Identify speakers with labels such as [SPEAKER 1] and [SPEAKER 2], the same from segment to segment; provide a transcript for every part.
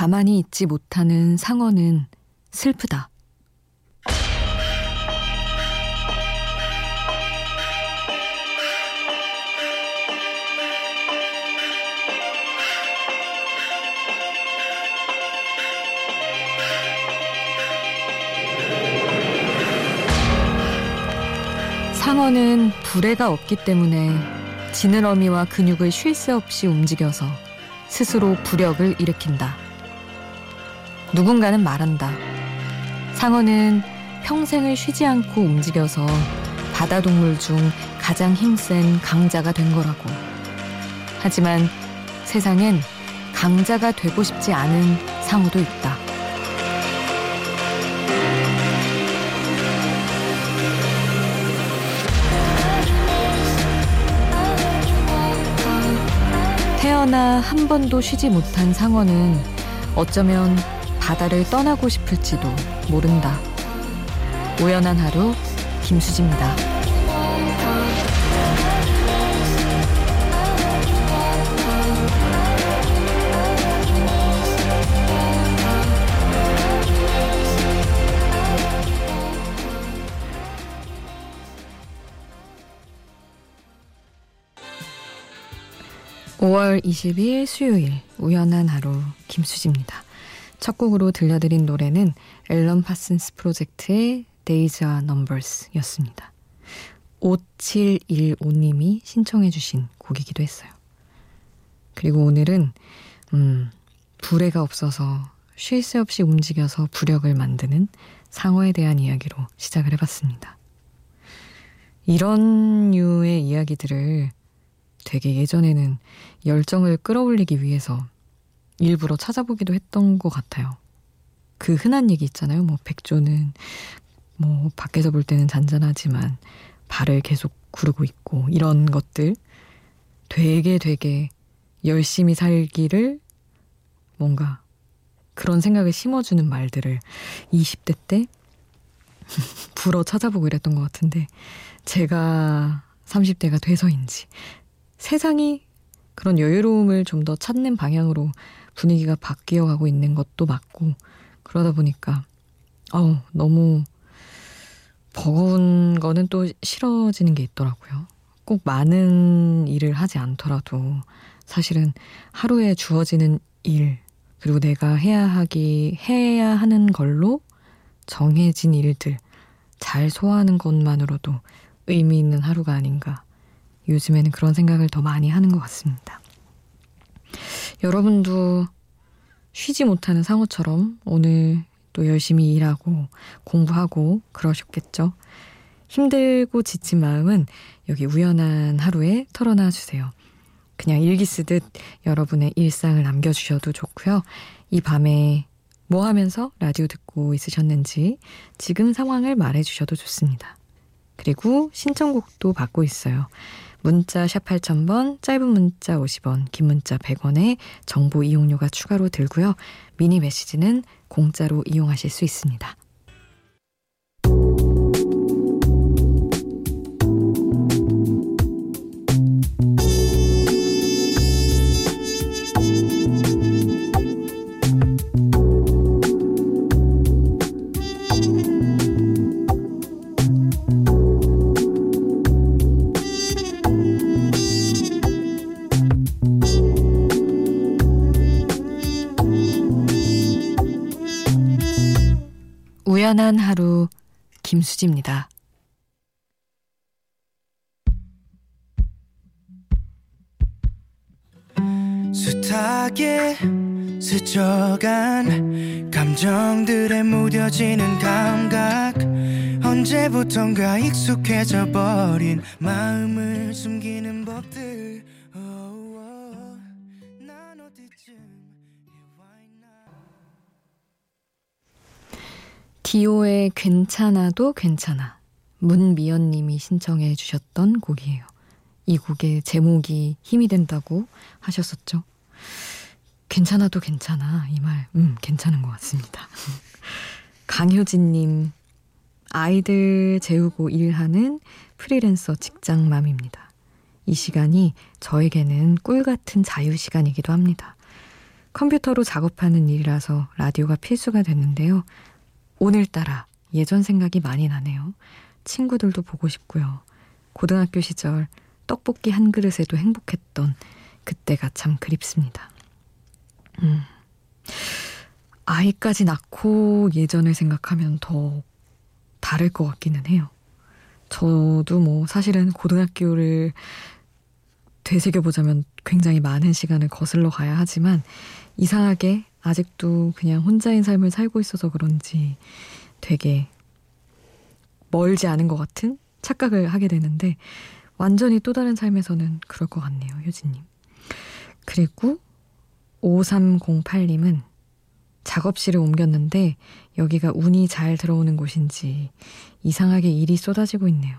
[SPEAKER 1] 가만히 있지 못하는 상어는 슬프다. 상어는 불에가 없기 때문에 지느러미와 근육을 쉴 새 없이 움직여서 스스로 부력을 일으킨다. 누군가는 말한다. 상어는 평생을 쉬지 않고 움직여서 바다 동물 중 가장 힘센 강자가 된 거라고. 하지만 세상엔 강자가 되고 싶지 않은 상어도 있다. 태어나 한 번도 쉬지 못한 상어는 어쩌면 바다를 떠나고 싶을지도 모른다. 우연한 하루 김수지입니다. 5월 22일 수요일 우연한 하루 김수지입니다. 첫 곡으로 들려드린 노래는 앨런 파슨스 프로젝트의 Days are Numbers 였습니다. 5715님이 신청해 주신 곡이기도 했어요. 그리고 오늘은 음, 불해가 없어서 쉴 새 없이 움직여서 부력을 만드는 상어에 대한 이야기로 시작을 해봤습니다. 이런 류의 이야기들을 되게 예전에는 열정을 끌어올리기 위해서 일부러 찾아보기도 했던 것 같아요. 그 흔한 얘기 있잖아요. 뭐 백조는 뭐 밖에서 볼 때는 잔잔하지만 발을 계속 구르고 있고 이런 것들 되게 되게 열심히 살기를 뭔가 그런 생각을 심어주는 말들을 20대 때 불어 찾아보고 이랬던 것 같은데 제가 30대가 돼서인지 세상이 그런 여유로움을 좀 더 찾는 방향으로 분위기가 바뀌어 가고 있는 것도 맞고 그러다 보니까 어우 너무 버거운 거는 또 싫어지는 게 있더라고요. 꼭 많은 일을 하지 않더라도 사실은 하루에 주어지는 일 그리고 내가 해야 하기 해야 하는 걸로 정해진 일들 잘 소화하는 것만으로도 의미 있는 하루가 아닌가 요즘에는 그런 생각을 더 많이 하는 것 같습니다. 여러분도 쉬지 못하는 상어처럼 오늘 또 열심히 일하고 공부하고 그러셨겠죠? 힘들고 지친 마음은 여기 우연한 하루에 털어놔 주세요. 그냥 일기 쓰듯 여러분의 일상을 남겨주셔도 좋고요. 이 밤에 뭐 하면서 라디오 듣고 있으셨는지 지금 상황을 말해주셔도 좋습니다. 그리고 신청곡도 받고 있어요. 문자 샵 8000번, 짧은 문자 50원, 긴 문자 100원에 정보 이용료가 추가로 들고요. 미니 메시지는 공짜로 이용하실 수 있습니다. 우연한 하루 김수지입니다. 숱하게 스쳐간 감정들에 무뎌지는 감각 언제부턴가 익숙해져 버린 마음을 숨기는 법들 디오의 괜찮아도 괜찮아. 문미연 님이 신청해 주셨던 곡이에요. 이 곡의 제목이 힘이 된다고 하셨었죠. 괜찮아도 괜찮아. 이 말, 음, 괜찮은 것 같습니다. 강효진 님, 아이들 재우고 일하는 프리랜서 직장맘입니다. 이 시간이 저에게는 꿀 같은 자유 시간이기도 합니다. 컴퓨터로 작업하는 일이라서 라디오가 필수가 됐는데요. 오늘따라 예전 생각이 많이 나네요. 친구들도 보고 싶고요. 고등학교 시절 떡볶이 한 그릇에도 행복했던 그때가 참 그립습니다. 음. 아이까지 낳고 예전을 생각하면 더 다를 것 같기는 해요. 저도 뭐 사실은 고등학교를 되새겨보자면 굉장히 많은 시간을 거슬러 가야 하지만 이상하게 아직도 그냥 혼자인 삶을 살고 있어서 그런지 되게 멀지 않은 것 같은 착각을 하게 되는데 완전히 또 다른 삶에서는 그럴 것 같네요, 효진님. 그리고 5308님은 작업실을 옮겼는데 여기가 운이 잘 들어오는 곳인지 이상하게 일이 쏟아지고 있네요.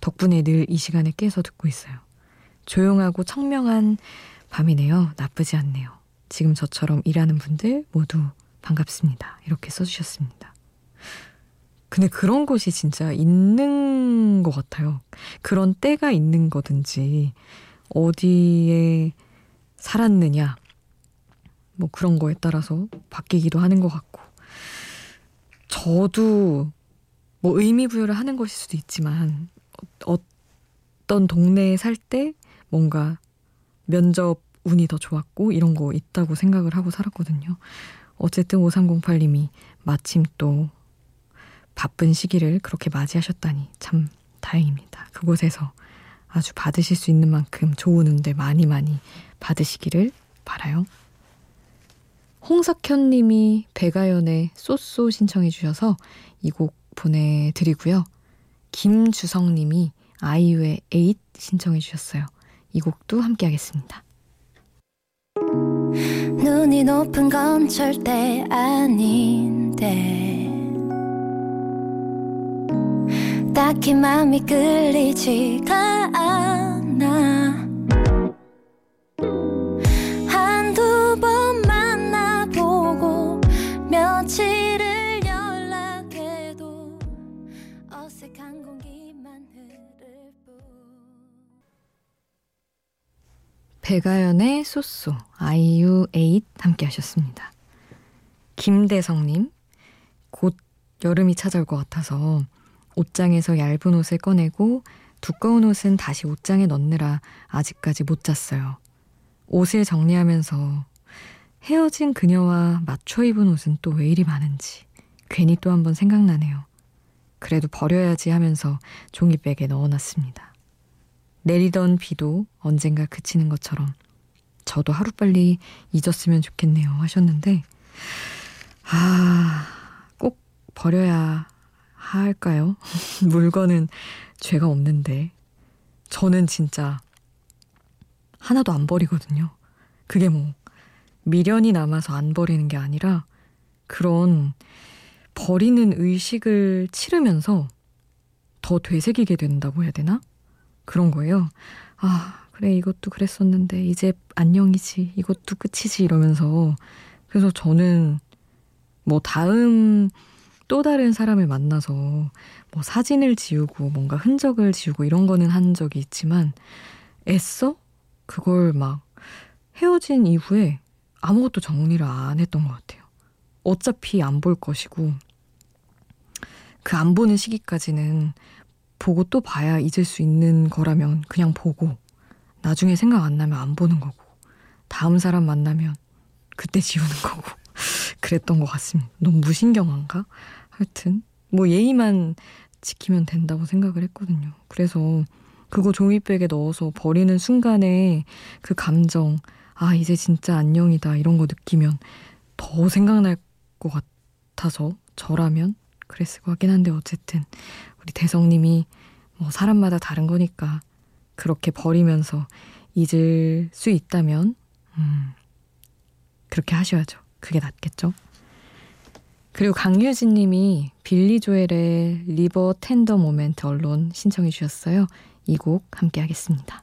[SPEAKER 1] 덕분에 늘 이 시간에 깨서 듣고 있어요. 조용하고 청명한 밤이네요. 나쁘지 않네요. 지금 저처럼 일하는 분들 모두 반갑습니다. 이렇게 써주셨습니다. 근데 그런 곳이 진짜 있는 것 같아요. 그런 때가 있는 거든지, 어디에 살았느냐, 뭐 그런 거에 따라서 바뀌기도 하는 것 같고, 저도 뭐 의미 부여를 하는 것일 수도 있지만, 어떤 동네에 살 때 뭔가 면접 운이 더 좋았고 이런 거 있다고 생각을 하고 살았거든요. 어쨌든 5308님이 마침 또 바쁜 시기를 그렇게 맞이하셨다니 참 다행입니다. 그곳에서 아주 받으실 수 있는 만큼 좋은 운들 많이 많이 받으시기를 바라요. 홍석현 님이 백아연의 so so 신청해 주셔서 이 곡 보내드리고요. 김주성 님이 아이유의 에잇 신청해 주셨어요. 이 곡도 함께 하겠습니다. 눈이 높은 건 절대 아닌데. 딱히 마음이 끌리지가 않아 백아연의 so so 아이유 에잇 함께 하셨습니다. 김대성님 곧 여름이 찾아올 것 같아서 옷장에서 얇은 옷을 꺼내고 두꺼운 옷은 다시 옷장에 넣느라 아직까지 못 잤어요. 옷을 정리하면서 헤어진 그녀와 맞춰 입은 옷은 또 왜 이리 많은지 괜히 또 한번 생각나네요. 그래도 버려야지 하면서 종이백에 넣어놨습니다. 내리던 비도 언젠가 그치는 것처럼 저도 하루빨리 잊었으면 좋겠네요 하셨는데 아, 꼭 버려야 할까요? 물건은 죄가 없는데. 저는 진짜 하나도 안 버리거든요. 그게 뭐 미련이 남아서 안 버리는 게 아니라 그런 버리는 의식을 치르면서 더 되새기게 된다고 해야 되나? 그런 거예요. 아, 그래, 이것도 그랬었는데, 이제 안녕이지, 이것도 끝이지, 이러면서. 그래서 저는 뭐 다음 또 다른 사람을 만나서 뭐 사진을 지우고 뭔가 흔적을 지우고 이런 거는 한 적이 있지만 애써 그걸 막 헤어진 이후에 아무것도 정리를 안 했던 것 같아요. 어차피 안 볼 것이고 그 안 보는 시기까지는 보고 또 봐야 잊을 수 있는 거라면 그냥 보고 나중에 생각 안 나면 안 보는 거고 다음 사람 만나면 그때 지우는 거고 그랬던 것 같습니다. 너무 무신경한가? 하여튼 뭐 예의만 지키면 된다고 생각을 했거든요. 그래서 그거 종이백에 넣어서 버리는 순간에 그 감정, 아, 이제 진짜 안녕이다, 이런 거 느끼면 더 생각날 것 같아서 저라면 그랬을 것 같긴 한데 어쨌든 우리 대성님이 뭐 사람마다 다른 거니까 그렇게 버리면서 잊을 수 있다면, 음, 그렇게 하셔야죠. 그게 낫겠죠? 그리고 강유진 님이 빌리 조엘의 리버 텐더 모멘트 언론 신청해 주셨어요. 이 곡 함께 하겠습니다.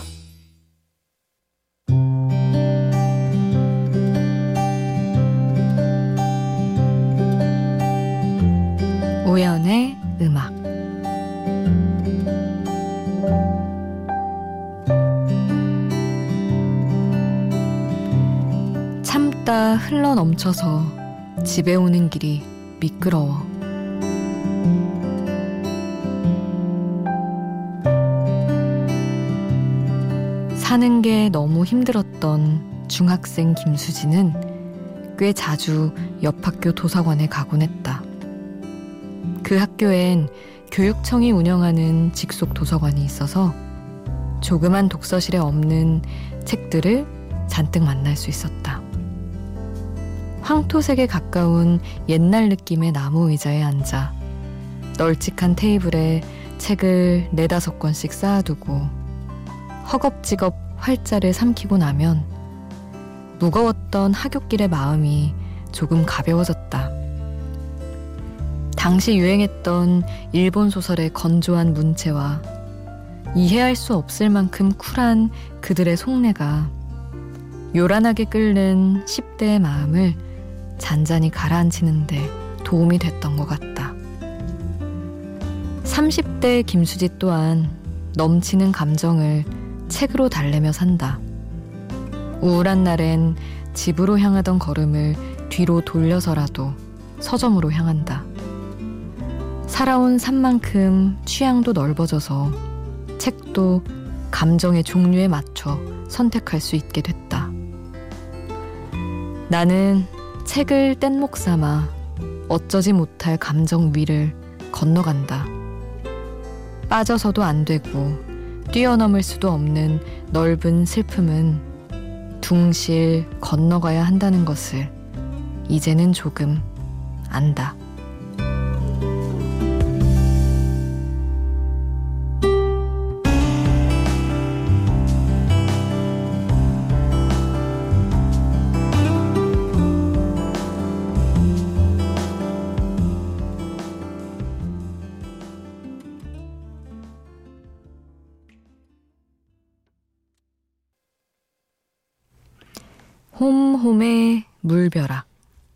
[SPEAKER 1] 넘쳐서 집에 오는 길이 미끄러워 사는 게 너무 힘들었던 중학생 김수지는 꽤 자주 옆 학교 도서관에 가곤 했다. 그 학교엔 교육청이 운영하는 직속 도서관이 있어서 조그만 독서실에 없는 책들을 잔뜩 만날 수 있었다. 황토색에 가까운 옛날 느낌의 나무 의자에 앉아 널찍한 테이블에 책을 네다섯 권씩 쌓아두고 허겁지겁 활자를 삼키고 나면 무거웠던 하굣길의 마음이 조금 가벼워졌다. 당시 유행했던 일본 소설의 건조한 문체와 이해할 수 없을 만큼 쿨한 그들의 속내가 요란하게 끓는 10대의 마음을 잔잔히 가라앉히는데 도움이 됐던 것 같다. 30대 김수지 또한 넘치는 감정을 책으로 달래며 산다. 우울한 날엔 집으로 향하던 걸음을 뒤로 돌려서라도 서점으로 향한다. 살아온 산만큼 취향도 넓어져서 책도 감정의 종류에 맞춰 선택할 수 있게 됐다. 나는 책을 뗏목 삼아 어쩌지 못할 감정 위를 건너간다. 빠져서도 안 되고 뛰어넘을 수도 없는 넓은 슬픔은 둥실 건너가야 한다는 것을 이제는 조금 안다. 홈홈의 물벼락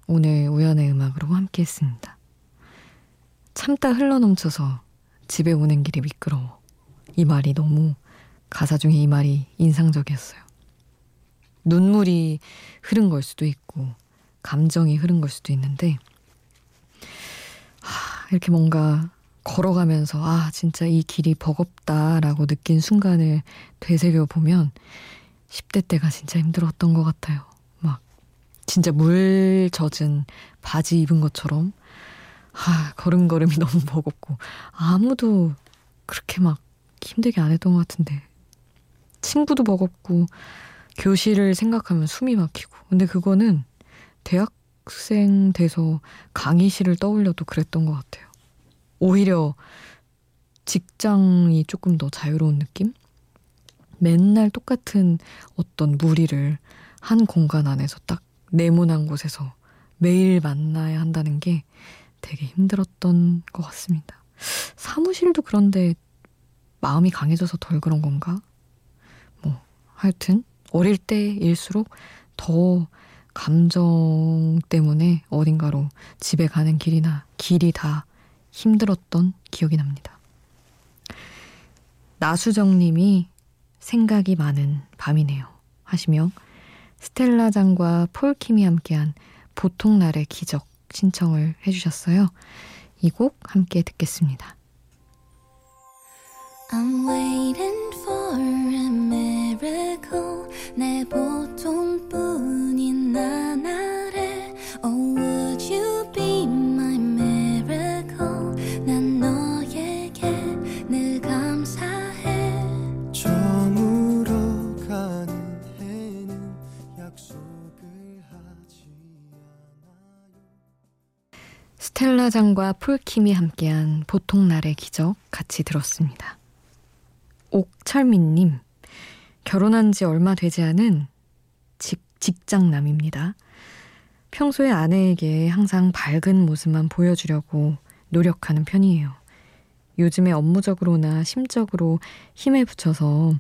[SPEAKER 1] 오늘 우연의 음악으로 함께 했습니다. 참다 흘러넘쳐서 집에 오는 길이 미끄러워. 이 말이 너무 가사 중에 이 말이 인상적이었어요. 눈물이 흐른 걸 수도 있고 감정이 흐른 걸 수도 있는데 하, 이렇게 뭔가 걸어가면서 아 진짜 이 길이 버겁다라고 느낀 순간을 되새겨 보면 10대 때가 진짜 힘들었던 것 같아요. 진짜 물 젖은 바지 입은 것처럼 아, 걸음걸음이 너무 버겁고 아무도 그렇게 막 힘들게 안 했던 것 같은데 친구도 버겁고 교실을 생각하면 숨이 막히고 근데 그거는 대학생 돼서 강의실을 떠올려도 그랬던 것 같아요. 오히려 직장이 조금 더 자유로운 느낌? 맨날 똑같은 어떤 무리를 한 공간 안에서 딱 네모난 곳에서 매일 만나야 한다는 게 되게 힘들었던 것 같습니다. 사무실도 그런데 마음이 강해져서 덜 그런 건가? 뭐, 하여튼, 어릴 때일수록 더 감정 때문에 어딘가로 집에 가는 길이나 길이 다 힘들었던 기억이 납니다. 나수정 님이 생각이 많은 밤이네요. 하시며 스텔라 장과 폴킴이 함께한 보통 날의 기적 신청을 해주셨어요. 이 곡 함께 듣겠습니다. I'm waiting for a miracle 내 보통뿐인 나날 스텔라 장과 폴킴이 함께한 보통 날의 기적 같이 들었습니다. 옥철민님, 결혼한 지 얼마 되지 않은 직, 직장남입니다. 평소에 아내에게 항상 밝은 모습만 보여주려고 노력하는 편이에요. 요즘에 업무적으로나 심적으로 힘에 붙여서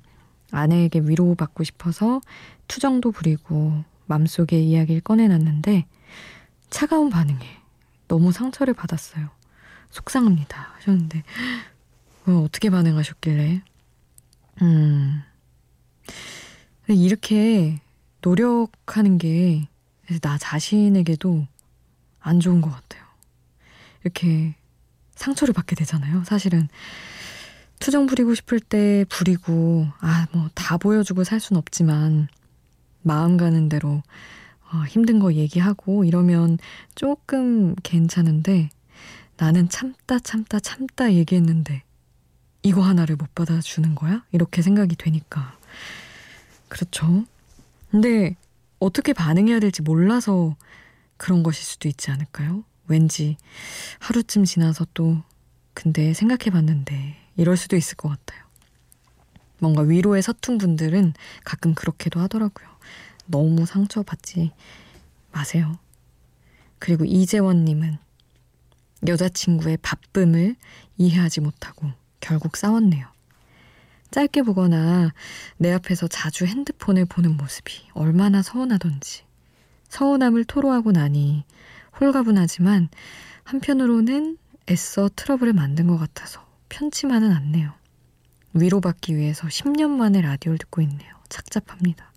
[SPEAKER 1] 아내에게 위로받고 싶어서 투정도 부리고 맘속에 이야기를 꺼내놨는데 차가운 반응에 너무 상처를 받았어요. 속상합니다. 하셨는데 어, 어떻게 반응하셨길래? 음 이렇게 노력하는 게 나 자신에게도 안 좋은 것 같아요. 이렇게 상처를 받게 되잖아요. 사실은 투정 부리고 싶을 때 부리고 아 뭐 다 보여주고 살 순 없지만 마음 가는 대로 어, 힘든 거 얘기하고 이러면 조금 괜찮은데 나는 참다 참다 참다 얘기했는데 이거 하나를 못 받아주는 거야? 이렇게 생각이 되니까. 그렇죠. 근데 어떻게 반응해야 될지 몰라서 그런 것일 수도 있지 않을까요? 왠지 하루쯤 지나서 또 근데 생각해 봤는데 이럴 수도 있을 것 같아요. 뭔가 위로에 서툰 분들은 가끔 그렇게도 하더라고요. 너무 상처받지 마세요. 그리고 이재원님은 여자친구의 바쁨을 이해하지 못하고 결국 싸웠네요. 짧게 보거나 내 앞에서 자주 핸드폰을 보는 모습이 얼마나 서운하던지. 서운함을 토로하고 나니 홀가분하지만 한편으로는 애써 트러블을 만든 것 같아서 편치만은 않네요. 위로받기 위해서 10년 만에 라디오를 듣고 있네요. 착잡합니다.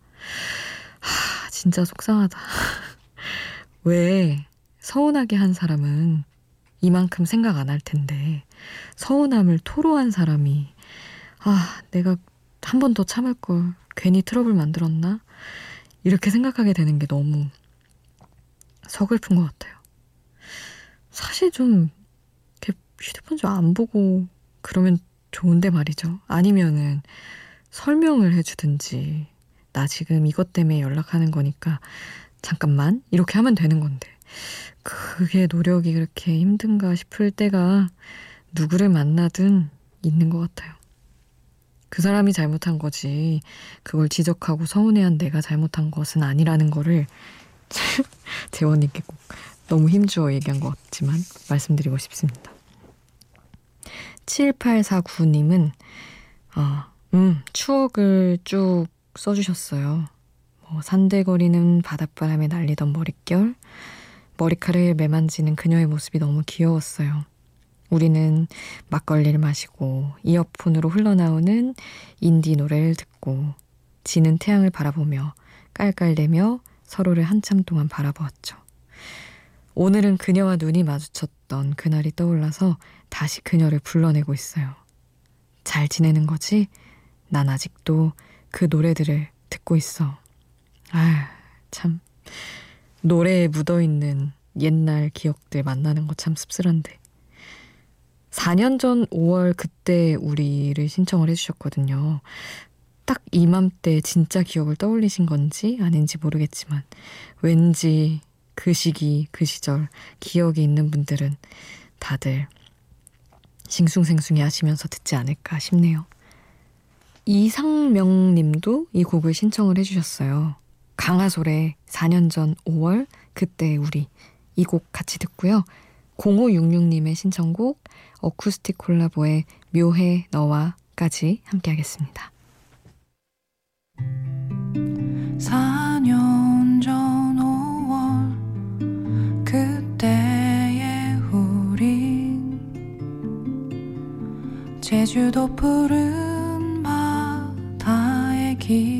[SPEAKER 1] 하, 진짜 속상하다. 왜 서운하게 한 사람은 이만큼 생각 안 할 텐데 서운함을 토로한 사람이 아 내가 한 번 더 참을 걸 괜히 트러블 만들었나 이렇게 생각하게 되는 게 너무 서글픈 것 같아요. 사실 좀 이렇게 휴대폰 좀 안 보고 그러면 좋은데 말이죠. 아니면은 설명을 해주든지 나 지금 이것 때문에 연락하는 거니까 잠깐만 이렇게 하면 되는 건데 그게 노력이 그렇게 힘든가 싶을 때가 누구를 만나든 있는 것 같아요. 그 사람이 잘못한 거지 그걸 지적하고 서운해한 내가 잘못한 것은 아니라는 거를 재원님께 꼭 너무 힘주어 얘기한 것 같지만 말씀드리고 싶습니다. 7849님은 어, 음, 추억을 쭉 써주셨어요. 뭐 산들거리는 바닷바람에 날리던 머릿결, 머리카락을 매만지는 그녀의 모습이 너무 귀여웠어요. 우리는 막걸리를 마시고 이어폰으로 흘러나오는 인디 노래를 듣고 지는 태양을 바라보며 깔깔대며 서로를 한참 동안 바라보았죠. 오늘은 그녀와 눈이 마주쳤던 그날이 떠올라서 다시 그녀를 불러내고 있어요. 잘 지내는 거지? 난 아직도 그 노래들을 듣고 있어. 아, 참. 노래에 묻어 있는 옛날 기억들 만나는 거 참 씁쓸한데. 4년 전 5월 그때 우리를 신청을 해주셨거든요. 딱 이맘때 진짜 기억을 떠올리신 건지 아닌지 모르겠지만 왠지 그 시기, 그 시절 기억이 있는 분들은 다들 싱숭생숭해 하시면서 듣지 않을까 싶네요. 이상명 님도 이 곡을 신청을 해주셨어요. 강하솔의 4년 전 5월 그때 우리 이 곡 같이 듣고요. 0566님의 신청곡 어쿠스틱 콜라보의 묘해 너와까지 함께 하겠습니다. 4년 전 5월 그때의 우린 제주도 푸른 바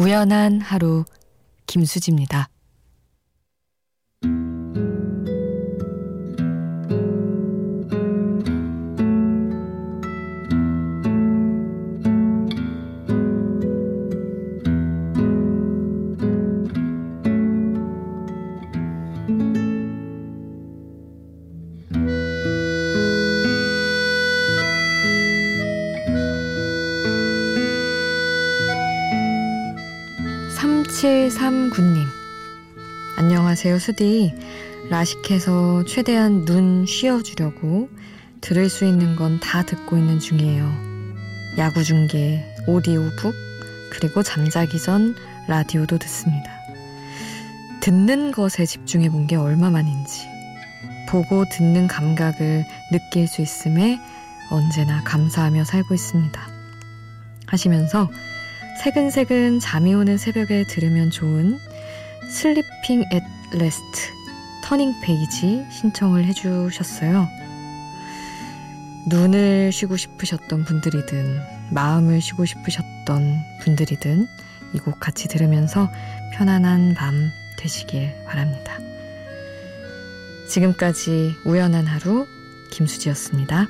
[SPEAKER 1] 우연한 하루 김수지입니다. (3739님) 안녕하세요 수디. 라식해서 최대한 눈 쉬어주려고 들을 수 있는 건 다 듣고 있는 중이에요. 야구 중계 오디오북 그리고 잠자기 전 라디오도 듣습니다. 듣는 것에 집중해 본 게 얼마만인지 보고 듣는 감각을 느낄 수 있음에 언제나 감사하며 살고 있습니다. 하시면서 새근새근 잠이 오는 새벽에 들으면 좋은 Sleeping At Last Turning Page 신청을 해주셨어요. 눈을 쉬고 싶으셨던 분들이든 마음을 쉬고 싶으셨던 분들이든 이 곡 같이 들으면서 편안한 밤 되시길 바랍니다. 지금까지 우연한 하루 김수지였습니다.